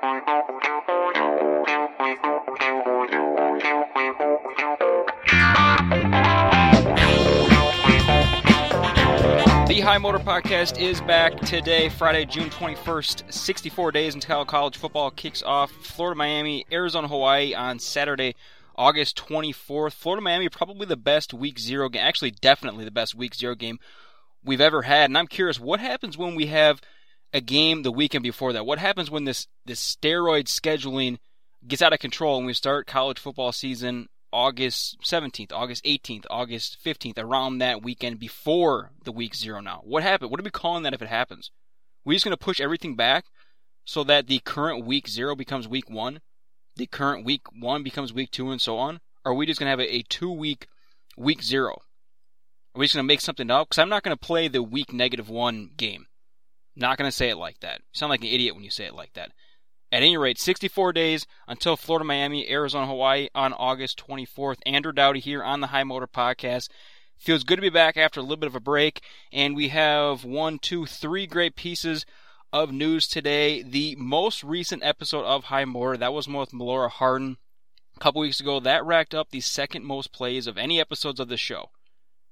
The High Motor Podcast is back today, Friday, June 21st. 64 days until college football kicks off. Florida, Miami, Arizona, Hawaii on Saturday, August 24th. Florida, Miami, probably the best week zero game. Actually, definitely the best week zero game we've ever had. And I'm curious, what happens when we have a game the weekend before that? What happens when this, this steroid scheduling gets out of control and we start college football season August 17th, August 18th, August 15th, around that weekend before the week zero now? What happened? What are we calling that if it happens? We're just going to push everything back so that the current week zero becomes week one, the current week one becomes week two, and so on? Or are we just going to have a, a two week week zero? Are we just going to make something up? Because I'm not going to play the week negative one game. Not going to say it like that. You sound like an idiot when you say it like that. At any rate, 64 days until Florida, Miami, Arizona, Hawaii on August 24th. Andrew Dowdy here on the High Motor Podcast. Feels good to be back after a little bit of a break, and we have one, two, three great pieces of news today. The most recent episode of High Motor, that was with Melora Hardin a couple weeks ago. That racked up the second most plays of any episodes of the show.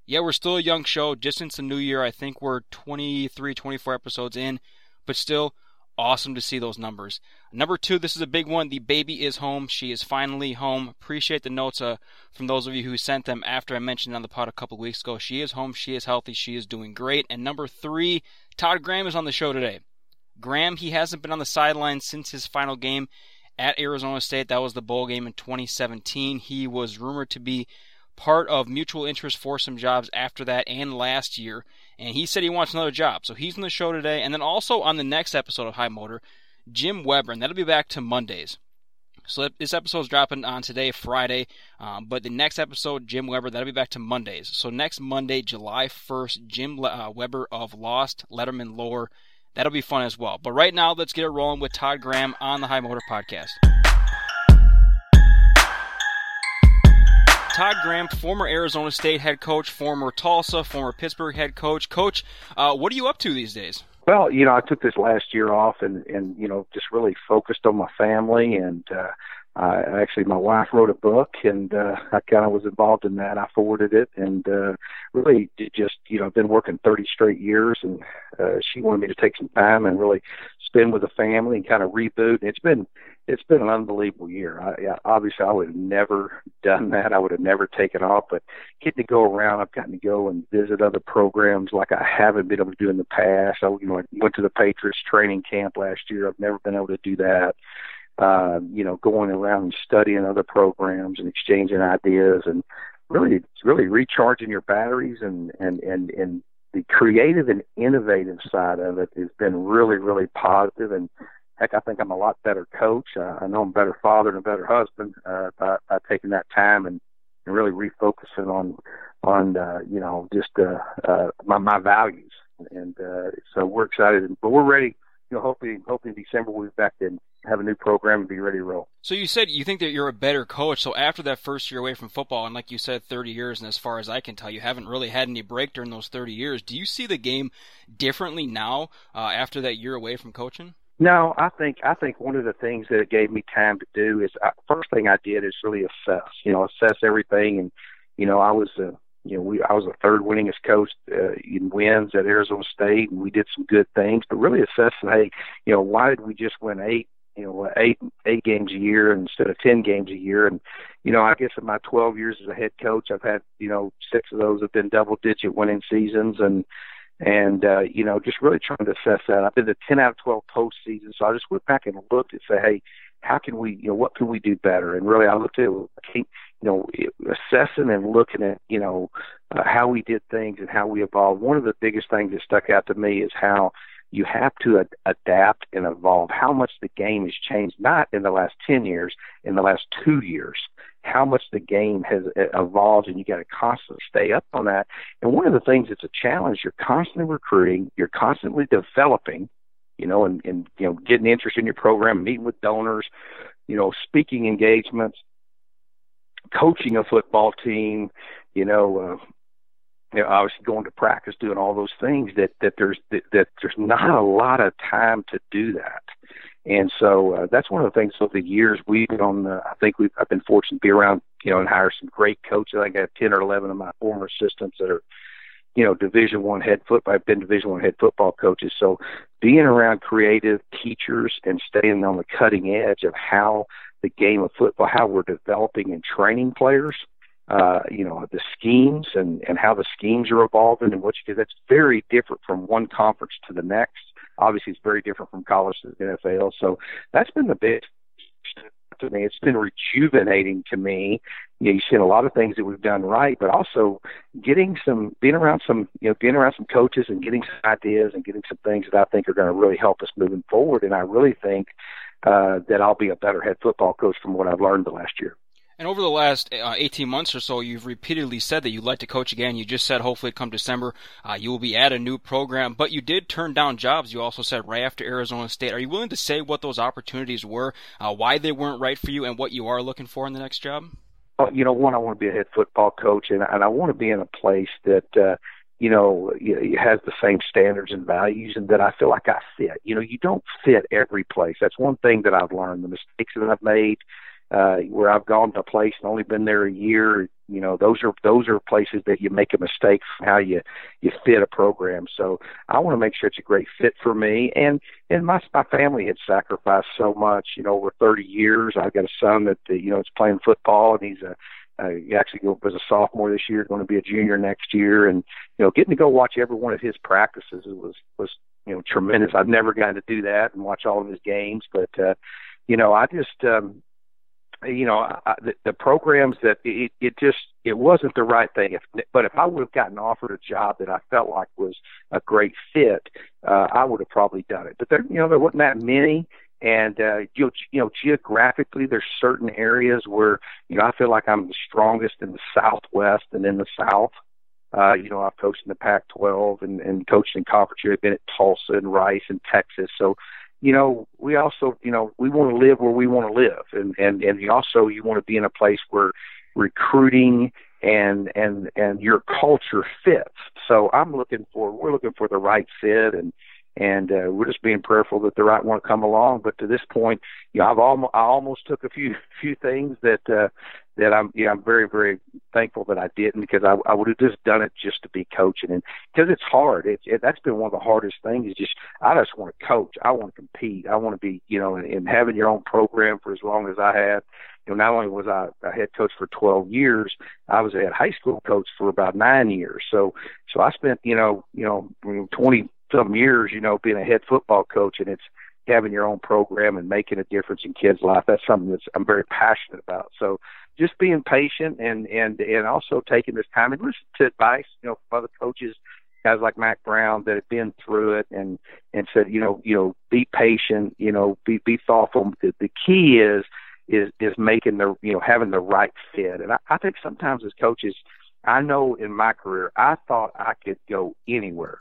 Yeah, we're still a young show, just since the new year. I think we're 23, 24 episodes in, but still awesome to see those numbers. Number two, this is a big one. The baby is home. She is finally home. Appreciate the notes uh, from those of you who sent them after I mentioned on the pod a couple weeks ago. She is home. She is healthy. She is doing great. And number three, Todd Graham is on the show today. Graham, he hasn't been on the sideline since his final game at Arizona State. That was the bowl game in 2017. He was rumored to be part of mutual interest for some jobs after that and last year and he said he wants another job. So he's on the show today, and then also on the next episode of High Motor, Jim Weber, and that'll be back to Mondays. So this episode is dropping on today, Friday, um, but the next episode, Jim Weber, that'll be back to Mondays. So next Monday, July 1st, Jim uh, Weber of Lost Lettermen Lore. That'll be fun as well. But right now, let's get it rolling with Todd Graham on the High Motor Podcast. Todd Graham, former Arizona State head coach, former Tulsa, former Pittsburgh head coach. Coach, uh, what are you up to these days? Well, you know, I took this last year off and, and you know, just really focused on my family and uh, I actually my wife wrote a book and uh I kind of was involved in that. I forwarded it and uh really just you know I've been working 30 straight years and uh she wanted me to take some time and really spend with the family and kind of reboot. It's been it's been an unbelievable year. I, yeah, obviously I would have never done that. I would have never taken off, but getting to go around, I've gotten to go and visit other programs like I haven't been able to do in the past. I you know I went to the Patriots training camp last year. I've never been able to do that uh, you know, going around and studying other programs and exchanging ideas and really, really recharging your batteries and, and, and, and the creative and innovative side of it has been really, really positive. and heck, I think I'm a lot better coach. Uh, I know I'm a better father and a better husband, uh, by, by taking that time and, and really refocusing on, on, uh, you know, just, uh, uh, my, my values. And, uh, so we're excited, but we're ready, you know, hopefully, hopefully in December we'll be back in have a new program and be ready to roll. So you said you think that you're a better coach. So after that first year away from football, and like you said, 30 years, and as far as I can tell, you haven't really had any break during those 30 years. Do you see the game differently now uh, after that year away from coaching? No, I think I think one of the things that it gave me time to do is uh, first thing I did is really assess. You know, assess everything, and you know, I was a you know, we I was the third winningest coach uh, in wins at Arizona State, and we did some good things. But really assessing, hey, you know, why did we just win eight you know eight eight games a year instead of ten games a year and you know i guess in my twelve years as a head coach i've had you know six of those have been double digit winning seasons and and uh you know just really trying to assess that i've been to ten out of twelve postseasons so i just went back and looked and say hey how can we you know what can we do better and really i looked at you know assessing and looking at you know uh, how we did things and how we evolved one of the biggest things that stuck out to me is how you have to ad- adapt and evolve. How much the game has changed, not in the last 10 years, in the last two years, how much the game has evolved, and you got to constantly stay up on that. And one of the things that's a challenge, you're constantly recruiting, you're constantly developing, you know, and, and you know, getting interest in your program, meeting with donors, you know, speaking engagements, coaching a football team, you know, uh, you know, obviously going to practice, doing all those things that that there's that, that there's not a lot of time to do that. And so uh, that's one of the things over the years we've been on. The, I think we've I've been fortunate to be around, you know, and hire some great coaches. I have ten or eleven of my former assistants that are, you know, Division One head football. I've been Division One head football coaches. So being around creative teachers and staying on the cutting edge of how the game of football, how we're developing and training players, uh, you know, the schemes and, and how the schemes are evolving and what you do. That's very different from one conference to the next. Obviously, it's very different from college to the NFL. So that's been the big to me. It's been rejuvenating to me. You know, you've seen a lot of things that we've done right, but also getting some, being around some, you know, being around some coaches and getting some ideas and getting some things that I think are going to really help us moving forward. And I really think uh, that I'll be a better head football coach from what I've learned the last year. And over the last uh, 18 months or so, you've repeatedly said that you'd like to coach again. You just said hopefully come December uh, you will be at a new program, but you did turn down jobs. You also said right after Arizona State. Are you willing to say what those opportunities were, uh, why they weren't right for you, and what you are looking for in the next job? Well, you know, one, I want to be a head football coach, and, and I want to be in a place that. You know, has the same standards and values, and that I feel like I fit. You know, you don't fit every place. That's one thing that I've learned. The mistakes that I've made, uh, where I've gone to a place and only been there a year, you know, those are those are places that you make a mistake from how you you fit a program. So I want to make sure it's a great fit for me. And and my my family had sacrificed so much, you know, over 30 years. I've got a son that you know is playing football, and he's a uh, actually was a sophomore this year, going to be a junior next year, and you know, getting to go watch every one of his practices was was you know tremendous. I've never gotten to do that and watch all of his games, but uh, you know, I just um, you know I, the, the programs that it, it just it wasn't the right thing if but if i would have gotten offered a job that i felt like was a great fit uh i would have probably done it but there you know there wasn't that many and uh you know, geographically there's certain areas where you know i feel like i'm the strongest in the southwest and in the south uh, you know, I've coached in the Pac-12 and, and coached in conference. I've been at Tulsa and Rice and Texas. So, you know, we also, you know, we want to live where we want to live, and and and you also you want to be in a place where recruiting and and and your culture fits. So I'm looking for we're looking for the right fit, and and uh, we're just being prayerful that the right one come along. But to this point, you know, I've almost I almost took a few few things that uh, that I'm yeah I'm very very thankful that I didn't because I I would have just done it just to be coaching and because it's hard. It's it, that's been one of the hardest things. Is just I just want to coach. I want to compete. I want to be you know and, and having your own program for as long as I have. You know, not only was I a head coach for 12 years, I was a head high school coach for about nine years. So, so I spent, you know, you know, 20 some years, you know, being a head football coach, and it's having your own program and making a difference in kids' life. That's something that's I'm very passionate about. So just being patient and and and also taking this time and listen to advice, you know, from other coaches, guys like Mack Brown that have been through it and and said, you know, you know, be patient, you know, be be thoughtful. The, the key is is is making the you know having the right fit. And I, I think sometimes as coaches, I know in my career, I thought I could go anywhere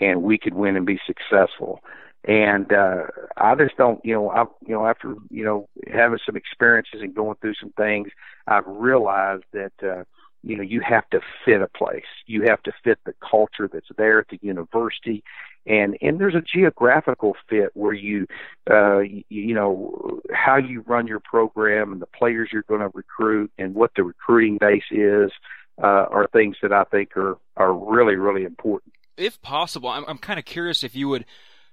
and we could win and be successful. And uh, I just don't, you know, I, you know, after you know having some experiences and going through some things, I've realized that uh, you know you have to fit a place. You have to fit the culture that's there at the university, and and there's a geographical fit where you, uh, you, you know, how you run your program and the players you're going to recruit and what the recruiting base is. Uh, are things that I think are are really really important if possible, I'm, I'm kind of curious if you would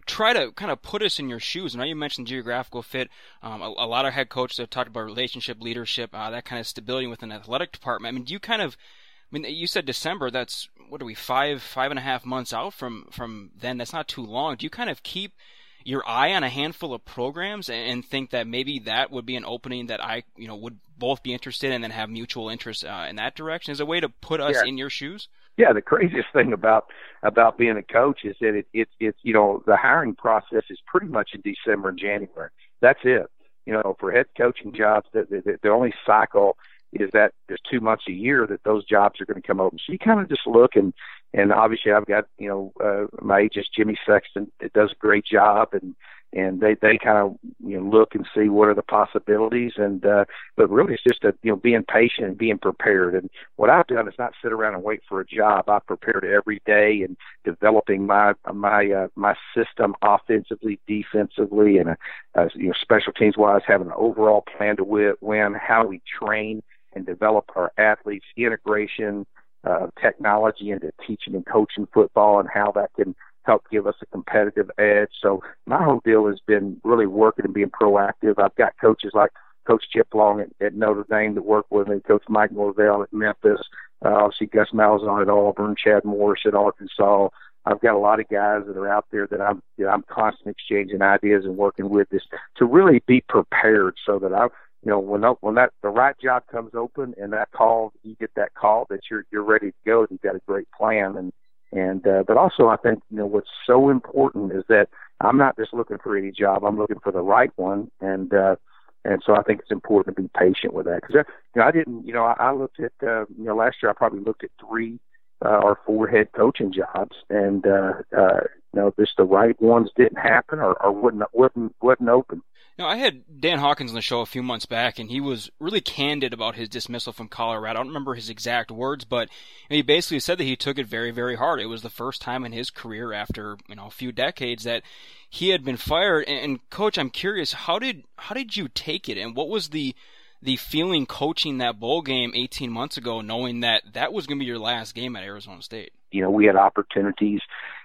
try to kind of put us in your shoes. Now you mentioned geographical fit. Um, a, a, lot of head coaches have talked about relationship, leadership, uh, that kind of stability within an athletic department. I mean, do you kind of, I mean, you said December. That's what are we five, five and a half months out from from then? That's not too long. Do you kind of keep your eye on a handful of programs and, and think that maybe that would be an opening that I, you know, would both be interested in and then have mutual interest uh, in that direction? Is a way to put us yeah. in your shoes? Yeah, the craziest thing about about being a coach is that it, it it's you know the hiring process is pretty much in December and January. That's it. You know, for head coaching jobs, the, the, the only cycle is that there's two months a year that those jobs are going to come open. So you kind of just look and and obviously I've got you know uh, my agent Jimmy Sexton that does a great job and and they they kind of you know look and see what are the possibilities and uh but really it's just a you know being patient and being prepared. And what I've done is not sit around and wait for a job. I've prepared every day and developing my my uh, my system offensively defensively and uh, you know special teams wise having an overall plan to win how we train and develop our athletes integration uh, technology into teaching and coaching football and how that can help give us a competitive edge. So my whole deal has been really working and being proactive. I've got coaches like Coach Chip Long at, at Notre Dame that work with me, Coach Mike Norvell at Memphis, uh, obviously Gus Malzahn at Auburn, Chad Morris at Arkansas. I've got a lot of guys that are out there that I'm you know, I'm constantly exchanging ideas and working with this to really be prepared so that I you know when when that the right job comes open and that call you get that call that you're you're ready to go you've got a great plan and and uh, but also I think you know what's so important is that I'm not just looking for any job. I'm looking for the right one, and uh, and so I think it's important to be patient with that because you know I didn't you know I, I looked at uh, you know last year I probably looked at three uh, or four head coaching jobs, and uh, uh, know just the right ones didn't happen or, or wouldn't wouldn't wouldn't open. Now, I had Dan Hawkins on the show a few months back, and he was really candid about his dismissal from Colorado. I don't remember his exact words, but he basically said that he took it very, very hard. It was the first time in his career after you know a few decades that he had been fired. And, and coach, I'm curious, how did how did you take it, and what was the the feeling coaching that bowl game 18 months ago, knowing that that was going to be your last game at Arizona State? You know, we had opportunities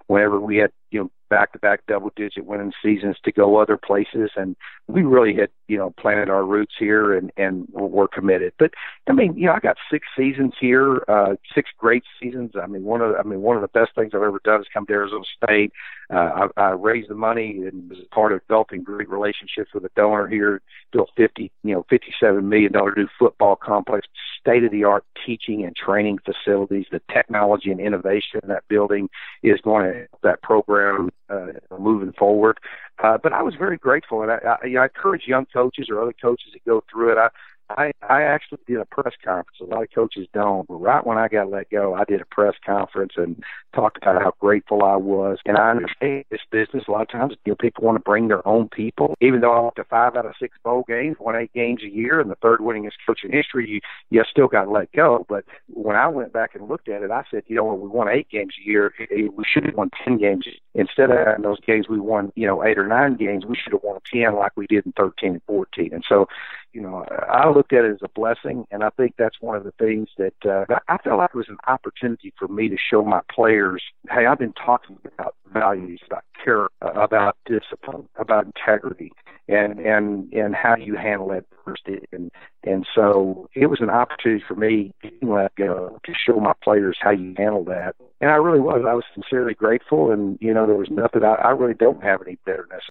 whenever we had you know back to back double digit winning seasons to go other places. And we really had you know planted our roots here and and we're committed. But i mean you know i got six seasons here uh six great seasons. I mean one of i mean one of the best things i've ever done is come to arizona state. Uh i, I raised the money and was part of developing great relationships with a donor here built fifty you know fifty seven million dollar new football complex state of the art teaching and training facilities the technology and innovation in that building is going to that program uh, moving forward. Uh, but I was very grateful, and I, I, I encourage young coaches or other coaches that go through it. I, I I actually did a press conference. A lot of coaches don't, but right when I got let go, I did a press conference and talked about how grateful I was. And I understand this business. A lot of times, you know, people want to bring their own people. Even though I went to five out of six bowl games, won eight games a year, and the third winningest coach in history, you you still got let go. But when I went back and looked at it, I said, you know, when we won eight games a year, we should have won ten games instead of in those games we won, you know, eight or nine games. We should have won ten like we did in thirteen and fourteen. And so, you know, I looked at it as a blessing, and I think that's one of the things that uh, I felt like it was an opportunity for me to show my players, hey, I've been talking about values, about care, about discipline, about integrity, and and and how you handle first. And and so it was an opportunity for me to let go to show my players how you handle that. And I really was. I was sincerely grateful, and you know, there was nothing. I, I really don't have any bitterness.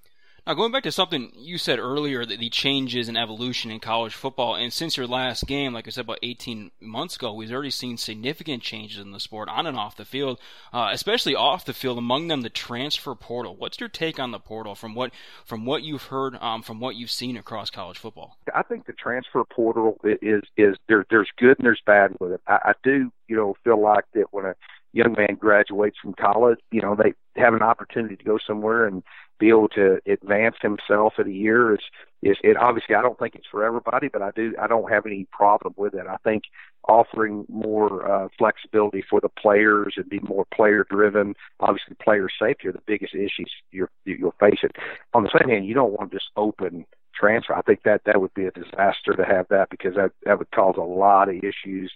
Now, going back to something you said earlier, the changes and evolution in college football, and since your last game, like I said about 18 months ago, we've already seen significant changes in the sport on and off the field, uh, especially off the field. Among them, the transfer portal. What's your take on the portal from what from what you've heard, um, from what you've seen across college football? I think the transfer portal is is there. There's good and there's bad with it. I, I do, you know, feel like that when a young man graduates from college, you know, they have an opportunity to go somewhere and be able to advance himself in a year. It's, it's it obviously I don't think it's for everybody, but I do I don't have any problem with it. I think offering more uh, flexibility for the players and be more player driven. Obviously, player safety are the biggest issues you're you'll face it. On the same hand, you don't want to just open transfer. I think that that would be a disaster to have that because that that would cause a lot of issues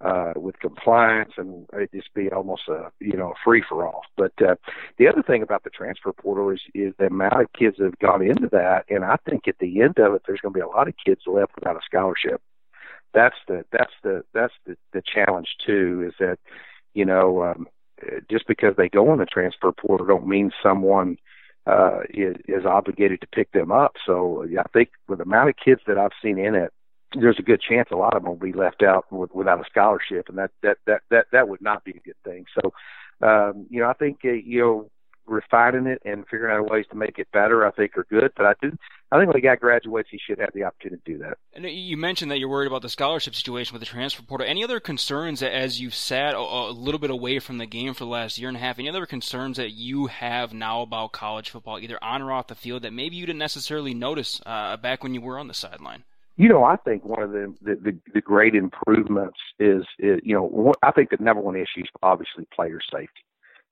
uh, with compliance, and it just be almost a you know free for all. But uh, the other thing about the transfer portal is is the amount of kids that have gone into that, and I think at the end of it, there's going to be a lot of kids left without a scholarship. That's the that's the that's the the challenge too. Is that you know um, just because they go in the transfer portal don't mean someone uh, is, is obligated to pick them up. So I think with the amount of kids that I've seen in it, there's a good chance a lot of them will be left out with, without a scholarship, and that that that that that would not be a good thing. So, um, you know, I think uh, you know refining it and figuring out ways to make it better, I think are good. But I do, I think when a guy graduates, he should have the opportunity to do that. And you mentioned that you're worried about the scholarship situation with the transfer portal. Any other concerns as you've sat a little bit away from the game for the last year and a half? Any other concerns that you have now about college football, either on or off the field, that maybe you didn't necessarily notice uh, back when you were on the sideline? You know, I think one of the the, the, the great improvements is, is, you know, I think the number one issue is obviously player safety.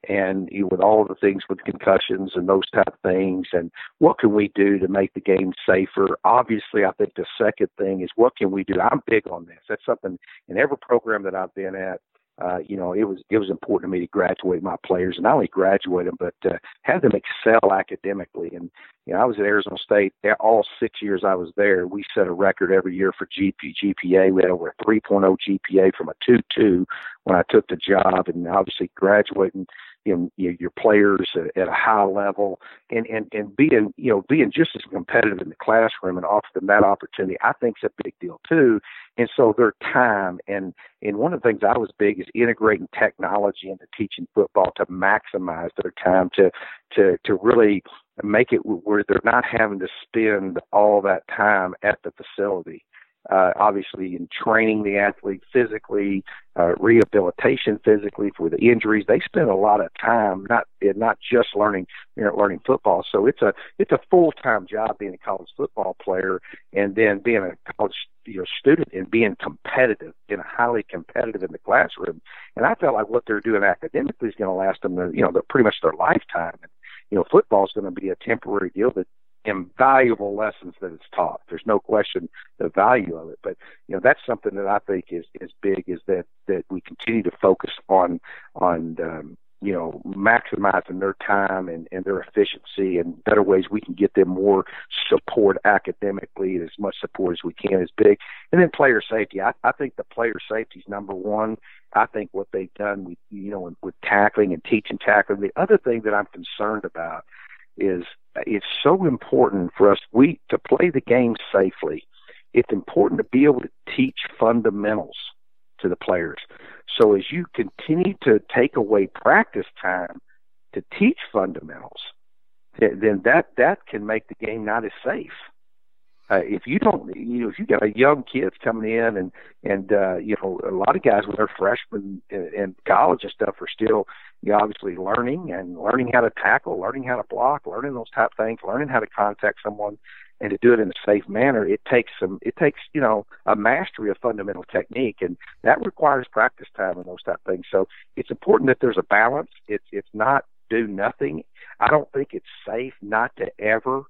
And you know, with all the things with concussions and those type of things and what can we do to make the game safer? Obviously i think the second thing is what can we do? I'm big on this. That's something in every program that i've been at uh, you know, it was it was important to me to graduate my players, and not only graduate them, but uh, have them excel academically. And you know, I was at Arizona State all six years I was there. We set a record every year for GP, GPA. We had over a 3.0 GPA from a 2.2 when I took the job, and obviously graduating know, your players at a high level and, and, and being, you know, being just as competitive in the classroom and offer them that opportunity, I think is a big deal too. And so their time and, and one of the things I was big is integrating technology into teaching football to maximize their time to, to, to really make it where they're not having to spend all that time at the facility uh, obviously in training the athlete physically, uh, rehabilitation physically for the injuries. They spend a lot of time not not just learning you know, learning football. So it's a it's a full time job being a college football player and then being a college you know, student and being competitive, being highly competitive in the classroom. And I felt like what they're doing academically is going to last them, you know, the, pretty much their lifetime. And, you know, football is going to be a temporary deal that invaluable lessons that it's taught. There's no question the value of it, but you know that's something that I think is is big is that that we continue to focus on on um, you know maximizing their time and, and their efficiency and better ways we can get them more support academically as much support as we can is big. And then player safety. I, I think the player safety is number one. I think what they've done with you know with tackling and teaching tackling. The other thing that I'm concerned about is it's so important for us we to play the game safely. It's important to be able to teach fundamentals to the players. So as you continue to take away practice time to teach fundamentals, then that that can make the game not as safe uh, if you don't, you know, if you got a young kids coming in and and uh, you know, a lot of guys when they're freshmen in, college and stuff are still, you know, obviously learning and learning how to tackle, learning how to block, learning those type things, learning how to contact someone and to do it in a safe manner. It takes some, it takes you know, a mastery of fundamental technique, and that requires practice time and those type things. So it's important that there's a balance. It's it's not do nothing. I don't think it's safe not to ever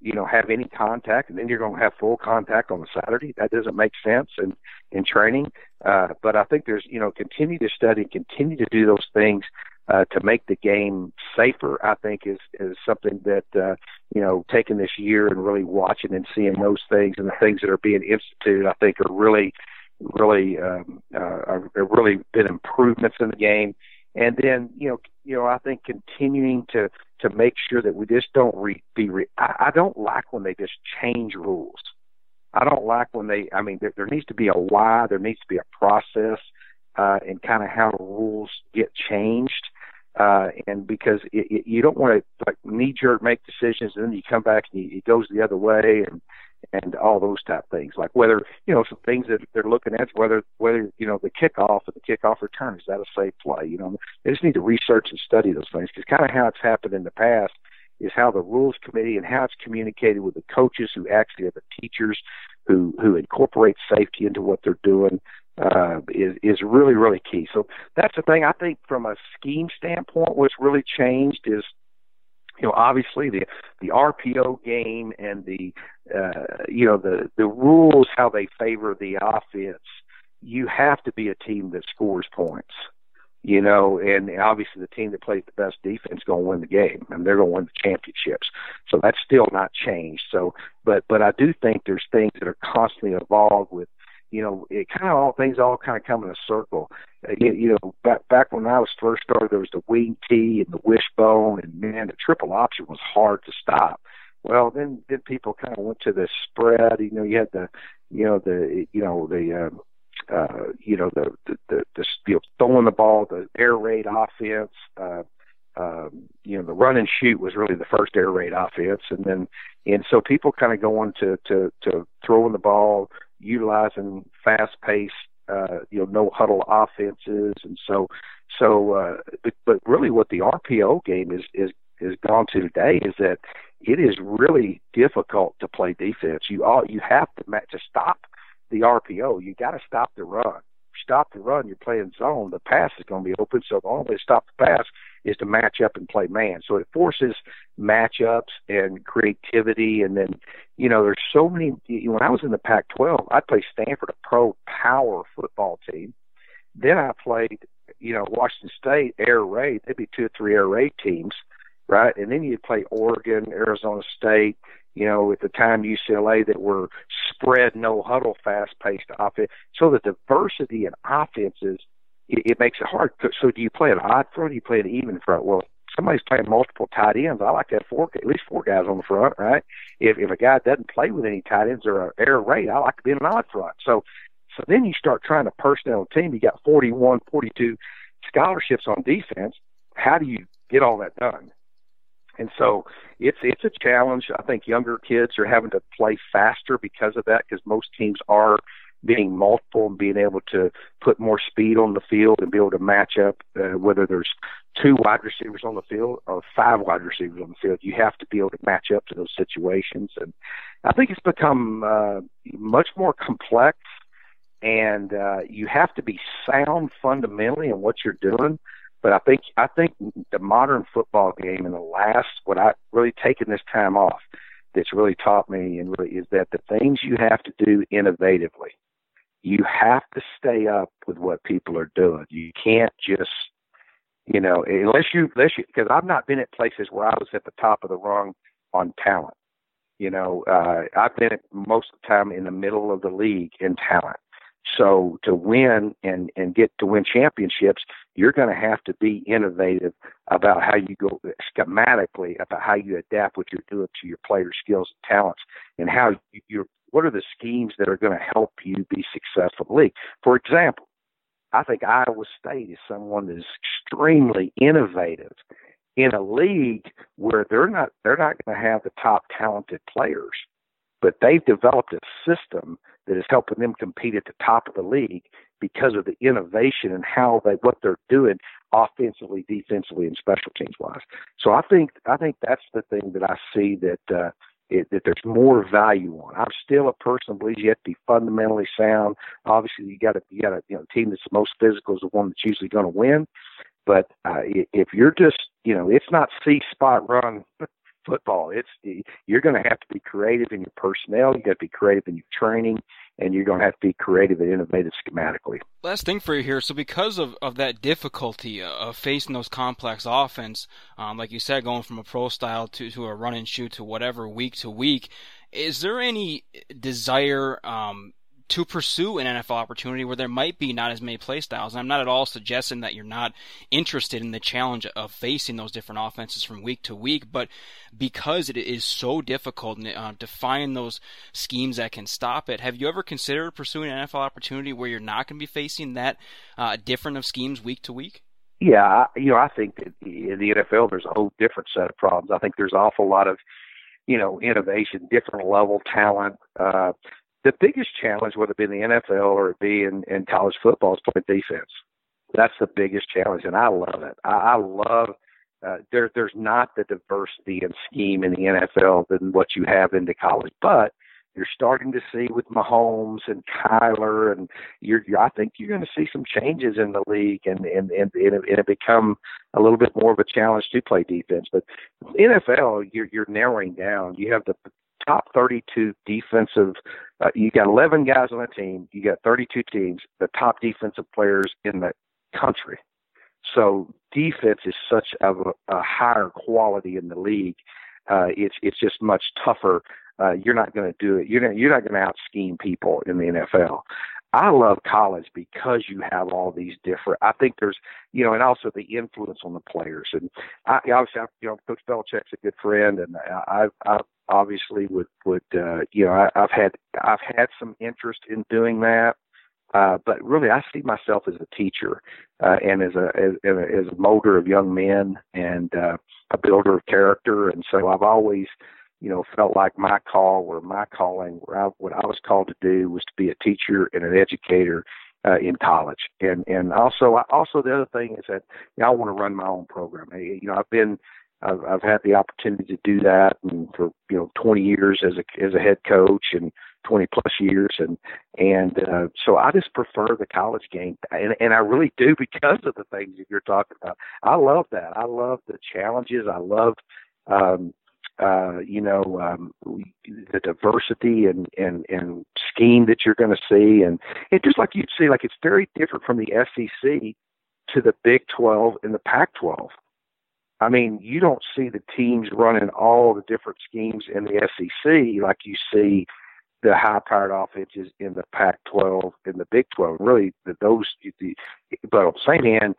you know, have any contact, and then you're going to have full contact on a Saturday. That doesn't make sense in in training. Uh, but I think there's, you know, continue to study, continue to do those things uh, to make the game safer. I think is is something that uh, you know, taking this year and really watching and seeing those things and the things that are being instituted, I think are really, really, um, uh, are, are really been improvements in the game and then you know you know I think continuing to to make sure that we just don't re, be re, I, I don't like when they just change rules. I don't like when they I mean there, there needs to be a why, there needs to be a process uh and kind of how rules get changed. Uh, and because it, it, you don't want to like knee jerk make decisions and then you come back and you, it goes the other way and and all those type things. Like whether you know some things that they're looking at, whether whether you know the kickoff or the kickoff return is that a safe play? You know, they just need to research and study those things because kind of how it's happened in the past is how the rules committee and how it's communicated with the coaches who actually are the teachers who who incorporate safety into what they're doing uh, is is really really key. So that's the thing I think from a scheme standpoint, what's really changed is you know, obviously the the RPO game and the uh, you know the the rules how they favor the offense. You have to be a team that scores points, you know, and obviously the team that plays the best defense going to win the game, and they're going to win the championships. So that's still not changed. So, but but I do think there's things that are constantly evolved with you know, it kind of all things all kind of come in a circle. You, know, back back when I was first started, there was the wing T and the wishbone, and man, the triple option was hard to stop. Well, then then people kind of went to the spread. You know, you had the, you know, the you know the. Uh, uh, you know the the the, the you know, throwing the ball, the air raid offense, uh, um, you know, the run and shoot was really the first air raid offense, and then and so people kind of go on to to to throwing the ball, utilizing fast paced, uh, you know, no huddle offenses, and so so. Uh, but, but really, what the RPO game is is is gone to today is that it is really difficult to play defense. You all you have to to stop the RPO. You got to stop the run stop the run, you're playing zone, the pass is going to be open. So the only way to stop the pass is to match up and play man. So it forces matchups and creativity. And then, you know, there's so many. When I was in the Pac 12, I played Stanford, a pro power football team. Then I played, you know, Washington State, air raid. There'd be two or three air raid teams, right? And then you'd play Oregon, Arizona State, you know, at the time UCLA that were spread, no huddle, fast paced offense. So the diversity in offenses, it, it makes it hard. So do you play an odd front? Or do you play an even front? Well, somebody's playing multiple tight ends. I like to have four, at least four guys on the front, right? If if a guy doesn't play with any tight ends or air raid, I like to be in an odd front. So so then you start trying to personnel a team. You got 41, 42 scholarships on defense. How do you get all that done? And so it's it's a challenge. I think younger kids are having to play faster because of that, because most teams are being multiple and being able to put more speed on the field and be able to match up. Uh, whether there's two wide receivers on the field or five wide receivers on the field, you have to be able to match up to those situations. And I think it's become uh, much more complex, and uh, you have to be sound fundamentally in what you're doing but I think I think the modern football game in the last what I really taken this time off that's really taught me and really is that the things you have to do innovatively, you have to stay up with what people are doing. You can't just you know unless you unless you because I've not been at places where I was at the top of the rung on talent. You know, uh, I've been at most of the time in the middle of the league in talent. So to win and and get to win championships, you're going to have to be innovative about how you go schematically about how you adapt what you're doing to your player skills and talents, and how you, you're. What are the schemes that are going to help you be successful in the league? For example, I think Iowa State is someone that is extremely innovative in a league where they're not they're not going to have the top talented players, but they've developed a system that is helping them compete at the top of the league because of the innovation and how they what they're doing offensively, defensively, and special teams wise. So I think I think that's the thing that I see that uh, it, that there's more value on. I'm still a person who believes you have to be fundamentally sound. Obviously, you got to you got a you know team that's the most physical is the one that's usually going to win. But uh, if you're just you know it's not See Spot Run football. It's you're going to have to be creative in your personnel. You got to be creative in your training, and you're going to have to be creative and innovative schematically. Last thing for you here. So because of, of that difficulty of facing those complex offense, um, like you said, going from a pro style to to a run and shoot to whatever week to week, is there any desire um, to pursue an NFL opportunity where there might be not as many play styles. And I'm not at all suggesting that you're not interested in the challenge of facing those different offenses from week to week, but because it is so difficult uh, to find those schemes that can stop it, have you ever considered pursuing an NFL opportunity where you're not going to be facing that uh, different of schemes week to week? Yeah, you know, I think that in the NFL there's a whole different set of problems. I think there's an awful lot of you know, innovation, different level talent. Uh, the biggest challenge, whether it be in the NFL or it be in, in college football, is playing defense. That's the biggest challenge, and I love it. I, I love uh, there. There's not the diversity and scheme in the NFL than what you have in the college, but you're starting to see with Mahomes and Kyler, and you're, I think you're going to see some changes in the league, and and and, and, it, it become a little bit more of a challenge to play defense. But NFL, you're you're narrowing down. You have the top 32 defensive. Uh, you got 11 guys on the team. You got 32 teams. The top defensive players in the country. So defense is such a, a higher quality in the league. Uh, it's it's just much tougher. Uh, you're not going to do it. You're not, you're not going to out scheme people in the NFL. I love college because you have all these different. I think there's, you know, and also the influence on the players. And I obviously, I, you know, Coach Belichick's a good friend, and I, I, I obviously would would, uh, you know, I, I've had I've had some interest in doing that. Uh, but really, I see myself as a teacher uh, and as a as, as a molder of young men and uh, a builder of character. And so I've always, you know, felt like my call or my calling, where I, what I was called to do, was to be a teacher and an educator uh, in college. And and also also the other thing is that you know, I want to run my own program. You know, I've been I've, I've had the opportunity to do that and for you know 20 years as a as a head coach and 20 plus years and and uh, so I just prefer the college game and and I really do because of the things that you're talking about. I love that. I love the challenges. I love um uh, you know, um, the diversity and, and, and scheme that you're going to see. And it just like you'd see, like it's very different from the SEC to the Big 12 and the Pac 12. I mean, you don't see the teams running all the different schemes in the SEC like you see the high-powered offenses in the Pac-12 and the Big 12. Really, the, those. The, but on the same hand,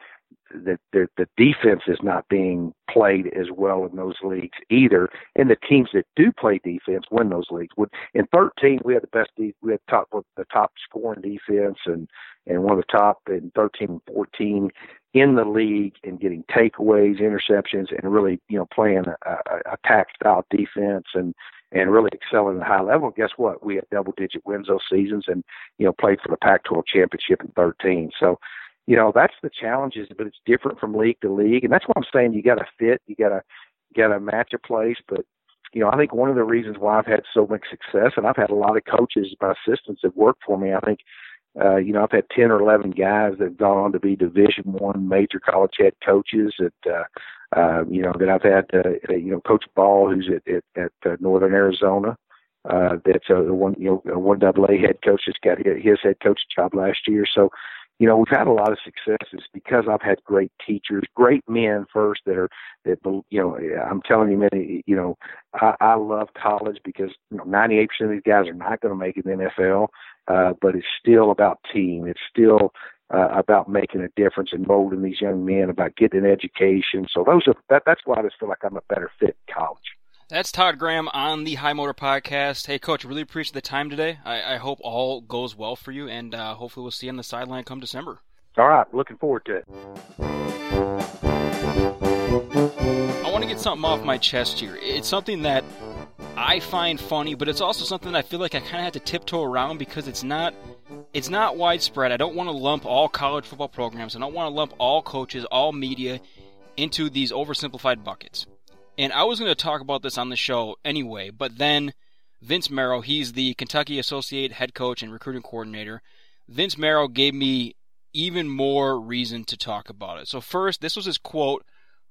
the, the the defense is not being played as well in those leagues either. And the teams that do play defense win those leagues. In 13, we had the best. We had top the top scoring defense and and one of the top in 13 and 14 in the league and getting takeaways, interceptions, and really you know playing a, a attack style defense and and really excelling at a high level. Guess what? We had double digit wins those seasons and you know played for the Pac-12 championship in 13. So you know that's the challenges, but it's different from league to league, and that's why I'm saying you got to fit, you got to got to match a place, but you know, I think one of the reasons why I've had so much success, and I've had a lot of coaches, my assistants that work for me. I think uh, you know, I've had ten or eleven guys that have gone on to be Division One major college head coaches. That uh, uh, you know that I've had. Uh, you know, Coach Ball, who's at at, at uh, Northern Arizona. Uh, that's a one you know a one double A head coach that's got his head coach job last year. So you know, we've had a lot of successes because I've had great teachers, great men first that are that you know, I'm telling you, many, you know, I, I love college because you know, 98% of these guys are not going to make it in the NFL, uh, but it's still about team. It's still uh, about making a difference and molding these young men, about getting an education. So those are that. That's why I just feel like I'm a better fit in college. That's Todd Graham on the High Motor Podcast. Hey, Coach, really appreciate the time today. I, I hope all goes well for you, and uh, hopefully we'll see you on the sideline come December. All right, looking forward to it. I want to get something off my chest here. It's something that I find funny, but it's also something I feel like I kind of have to tiptoe around because it's not it's not widespread. I don't want to lump all college football programs. I don't want to lump all coaches, all media into these oversimplified buckets. And I was going to talk about this on the show anyway, but then Vince Marrow, he's the Kentucky Associate head coach and recruiting coordinator. Vince Marrow gave me even more reason to talk about it. So, first, this was his quote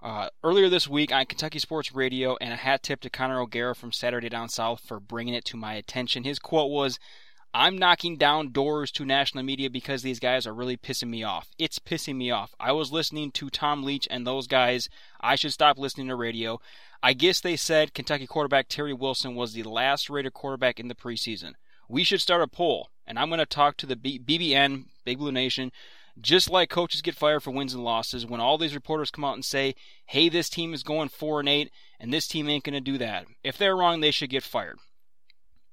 uh, earlier this week on Kentucky Sports Radio, and a hat tip to Connor O'Gara from Saturday Down South for bringing it to my attention. His quote was, I'm knocking down doors to national media because these guys are really pissing me off. It's pissing me off. I was listening to Tom Leach and those guys. I should stop listening to radio. I guess they said Kentucky quarterback Terry Wilson was the last rated quarterback in the preseason. We should start a poll, and I'm going to talk to the B- BBN, Big Blue Nation, just like coaches get fired for wins and losses. When all these reporters come out and say, "Hey, this team is going four and eight, and this team ain't going to do that," if they're wrong, they should get fired.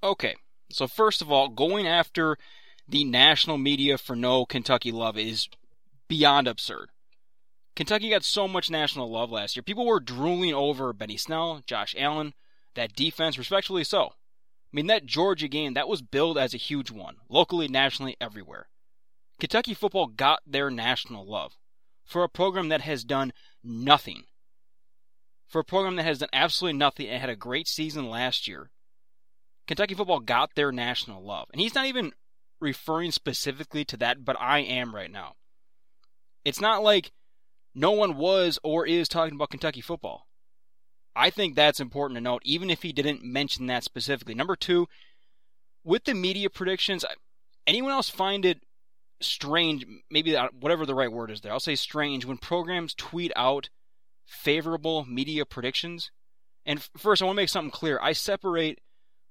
Okay, so, first of all, going after the national media for no Kentucky love is beyond absurd. Kentucky got so much national love last year. People were drooling over Benny Snell, Josh Allen, that defense, respectfully so. I mean, that Georgia game, that was billed as a huge one, locally, nationally, everywhere. Kentucky football got their national love for a program that has done nothing. For a program that has done absolutely nothing and had a great season last year. Kentucky football got their national love. And he's not even referring specifically to that, but I am right now. It's not like no one was or is talking about Kentucky football. I think that's important to note, even if he didn't mention that specifically. Number two, with the media predictions, anyone else find it strange, maybe whatever the right word is there, I'll say strange, when programs tweet out favorable media predictions? And first, I want to make something clear. I separate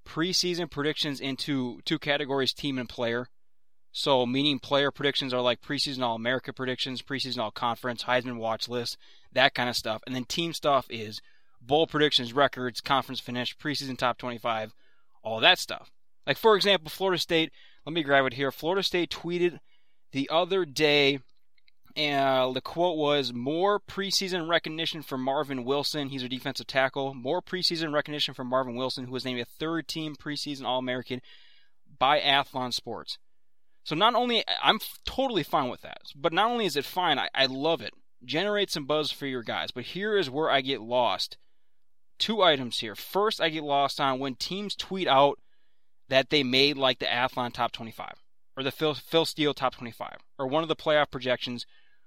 preseason predictions into two categories team and player. So, meaning player predictions are like preseason All America predictions, preseason All Conference, Heisman watch list, that kind of stuff. And then team stuff is bowl predictions, records, conference finish, preseason top 25, all that stuff. Like, for example, Florida State, Let me grab it here. Florida State tweeted the other day. Uh, the quote was more preseason recognition for Marvin Wilson. He's a defensive tackle. More preseason recognition for Marvin Wilson, who was named a third team preseason All American by Athlon Sports. So not only I'm totally fine with that, but not only is it fine, I, I love it. Generate some buzz for your guys. But here is where I get lost. Two items here. First, I get lost on when teams tweet out that they made like the Athlon top 25 or the Phil, Phil Steele top 25 or one of the playoff projections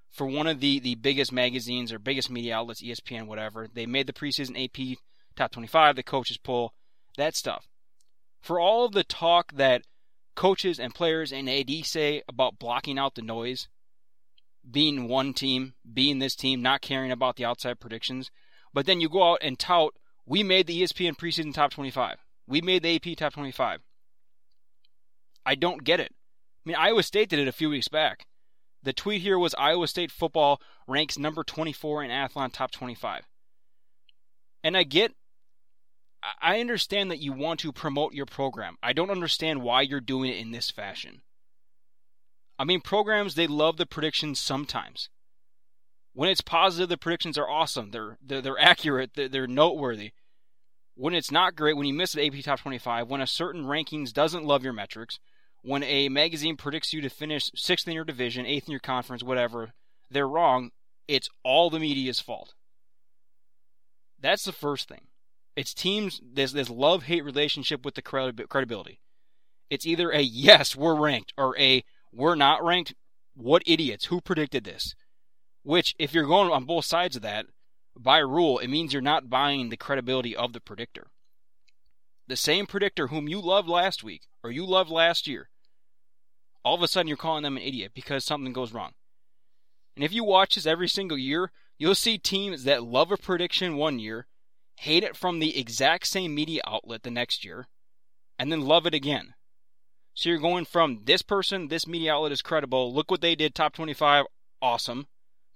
for one of the, the biggest magazines or biggest media outlets, ESPN, whatever. They made the preseason AP top 25, the coaches poll, that stuff. For all of the talk that coaches and players and AD say about blocking out the noise, being one team, being this team, not caring about the outside predictions, but then you go out and tout, we made the ESPN preseason top 25. We made the AP top 25. I don't get it. I mean, Iowa State did it a few weeks back. The tweet here was Iowa State football ranks number 24 in Athlon top 25. And I get, I understand that you want to promote your program. I don't understand why you're doing it in this fashion. I mean, programs, they love the predictions sometimes. When it's positive, the predictions are awesome. They're, they're, they're accurate, they're, they're noteworthy. When it's not great, when you miss an AP Top 25, when a certain rankings doesn't love your metrics, when a magazine predicts you to finish sixth in your division, eighth in your conference, whatever, they're wrong. It's all the media's fault. That's the first thing. It's teams, there's this love hate relationship with the credibility. It's either a yes, we're ranked, or a we're not ranked. What idiots? Who predicted this? Which, if you're going on both sides of that, by rule, it means you're not buying the credibility of the predictor the same predictor whom you loved last week or you loved last year, all of a sudden you're calling them an idiot because something goes wrong. And if you watch this every single year, you'll see teams that love a prediction one year, hate it from the exact same media outlet the next year, and then love it again. So you're going from this person, this media outlet is credible, look what they did, top 25, awesome,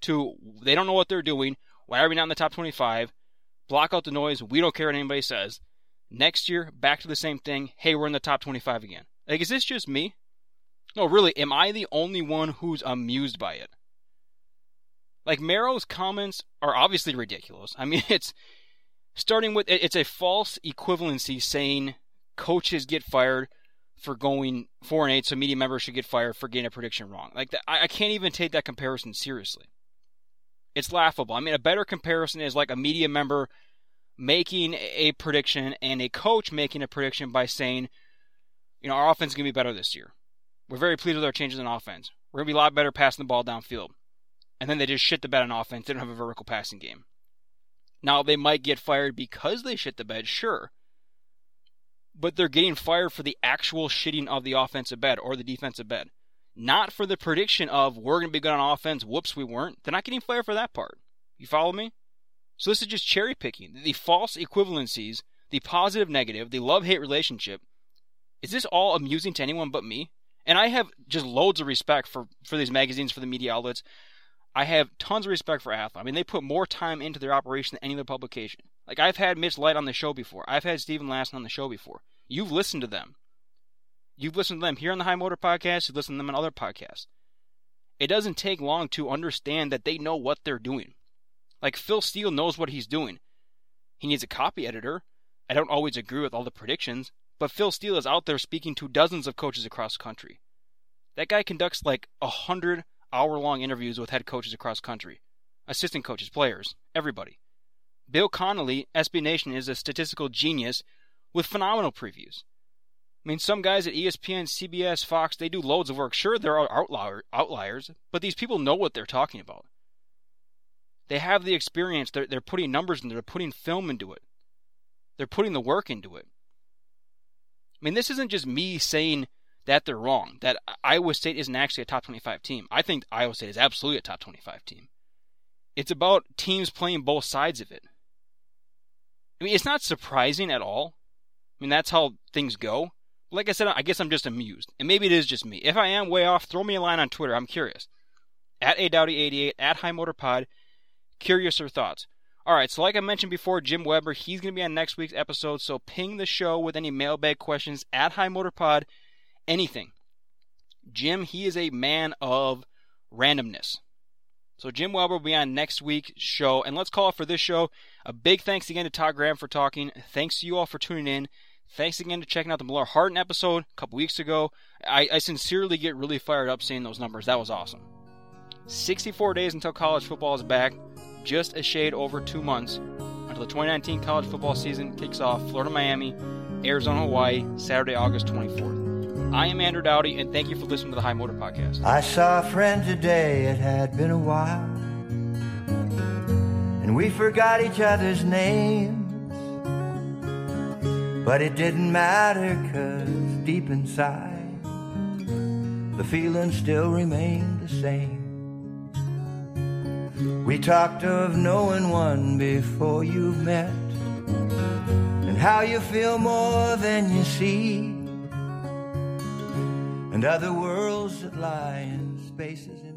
to they don't know what they're doing, why are we not in the top 25? Block out the noise, we don't care what anybody says. Next year, back to the same thing. Hey, we're in the top 25 again. Like, is this just me? No, really, am I the only one who's amused by it? Like, Marrow's comments are obviously ridiculous. I mean, it's starting with it's a false equivalency saying coaches get fired for going four and eight, so media members should get fired for getting a prediction wrong. Like, I, I can't even take that comparison seriously. It's laughable. I mean, a better comparison is like a media member making a prediction and a coach making a prediction by saying, you know, our offense is going to be better this year. We're very pleased with our changes in offense. We're going to be a lot better passing the ball downfield. And then they just shit the bed on offense. They don't have a vertical passing game. Now, they might get fired because they shit the bed, sure. But they're getting fired for the actual shitting of the offensive bed or the defensive bed. Not for the prediction of we're going to be good on offense. Whoops, we weren't. They're not getting fired for that part. You follow me? So this is just cherry picking. The false equivalencies, the positive negative, the love hate relationship. Is this all amusing to anyone but me? And I have just loads of respect for, for these magazines, for the media outlets. I have tons of respect for Athlon. I mean, they put more time into their operation than any other publication. Like, I've had Mitch Light on the show before. I've had Steven Lassan on the show before. You've listened to them. You've listened to them here on the High Motor Podcast. You've listened to them on other podcasts. It doesn't take long to understand that they know what they're doing. Like Phil Steele knows what he's doing. He needs a copy editor. I don't always agree with all the predictions, but Phil Steele is out there speaking to dozens of coaches across the country. That guy conducts like a hundred hour long interviews with head coaches across the country, assistant coaches, players, everybody. Bill Connelly, SB Nation, is a statistical genius with phenomenal previews. I mean, some guys at ESPN, CBS, Fox, they do loads of work. Sure, there are outlier, outliers, but these people know what they're talking about. They have the experience. They're, they're putting numbers into it. They're putting film into it. They're putting the work into it. I mean, this isn't just me saying that they're wrong, that Iowa State isn't actually a top 25 team. I think Iowa State is absolutely a top 25 team. It's about teams playing both sides of it. I mean, it's not surprising at all. I mean, that's how things go. Like I said, I guess I'm just amused. And maybe it is just me. If I am way off, throw me a line on Twitter. I'm curious. At ADowdy88, at High Motor Pod. Curious or thoughts? All right, so like I mentioned before, Jim Weber, he's going to be on next week's episode. So ping the show with any mailbag questions at High Motor Pod, anything. Jim, he is a man of randomness. So Jim Weber will be on next week's show. And let's call it for this show. A big thanks again to Todd Graham for talking. Thanks to you all for tuning in. Thanks again to checking out the Miller Harden episode a couple weeks ago. I, I sincerely get really fired up seeing those numbers. That was awesome. 64 days until college football is back. Just a shade over two months until the 2019 college football season kicks off. Florida, Miami, Arizona, Hawaii, Saturday, August 24th. I am Andrew Dowdy, and thank you for listening to the High Motor Podcast. I saw a friend today, it had been a while, and we forgot each other's names. But it didn't matter, cause deep inside, the feeling still remained the same. We talked of knowing one before you've met, and how you feel more than you see, and other worlds that lie in spaces in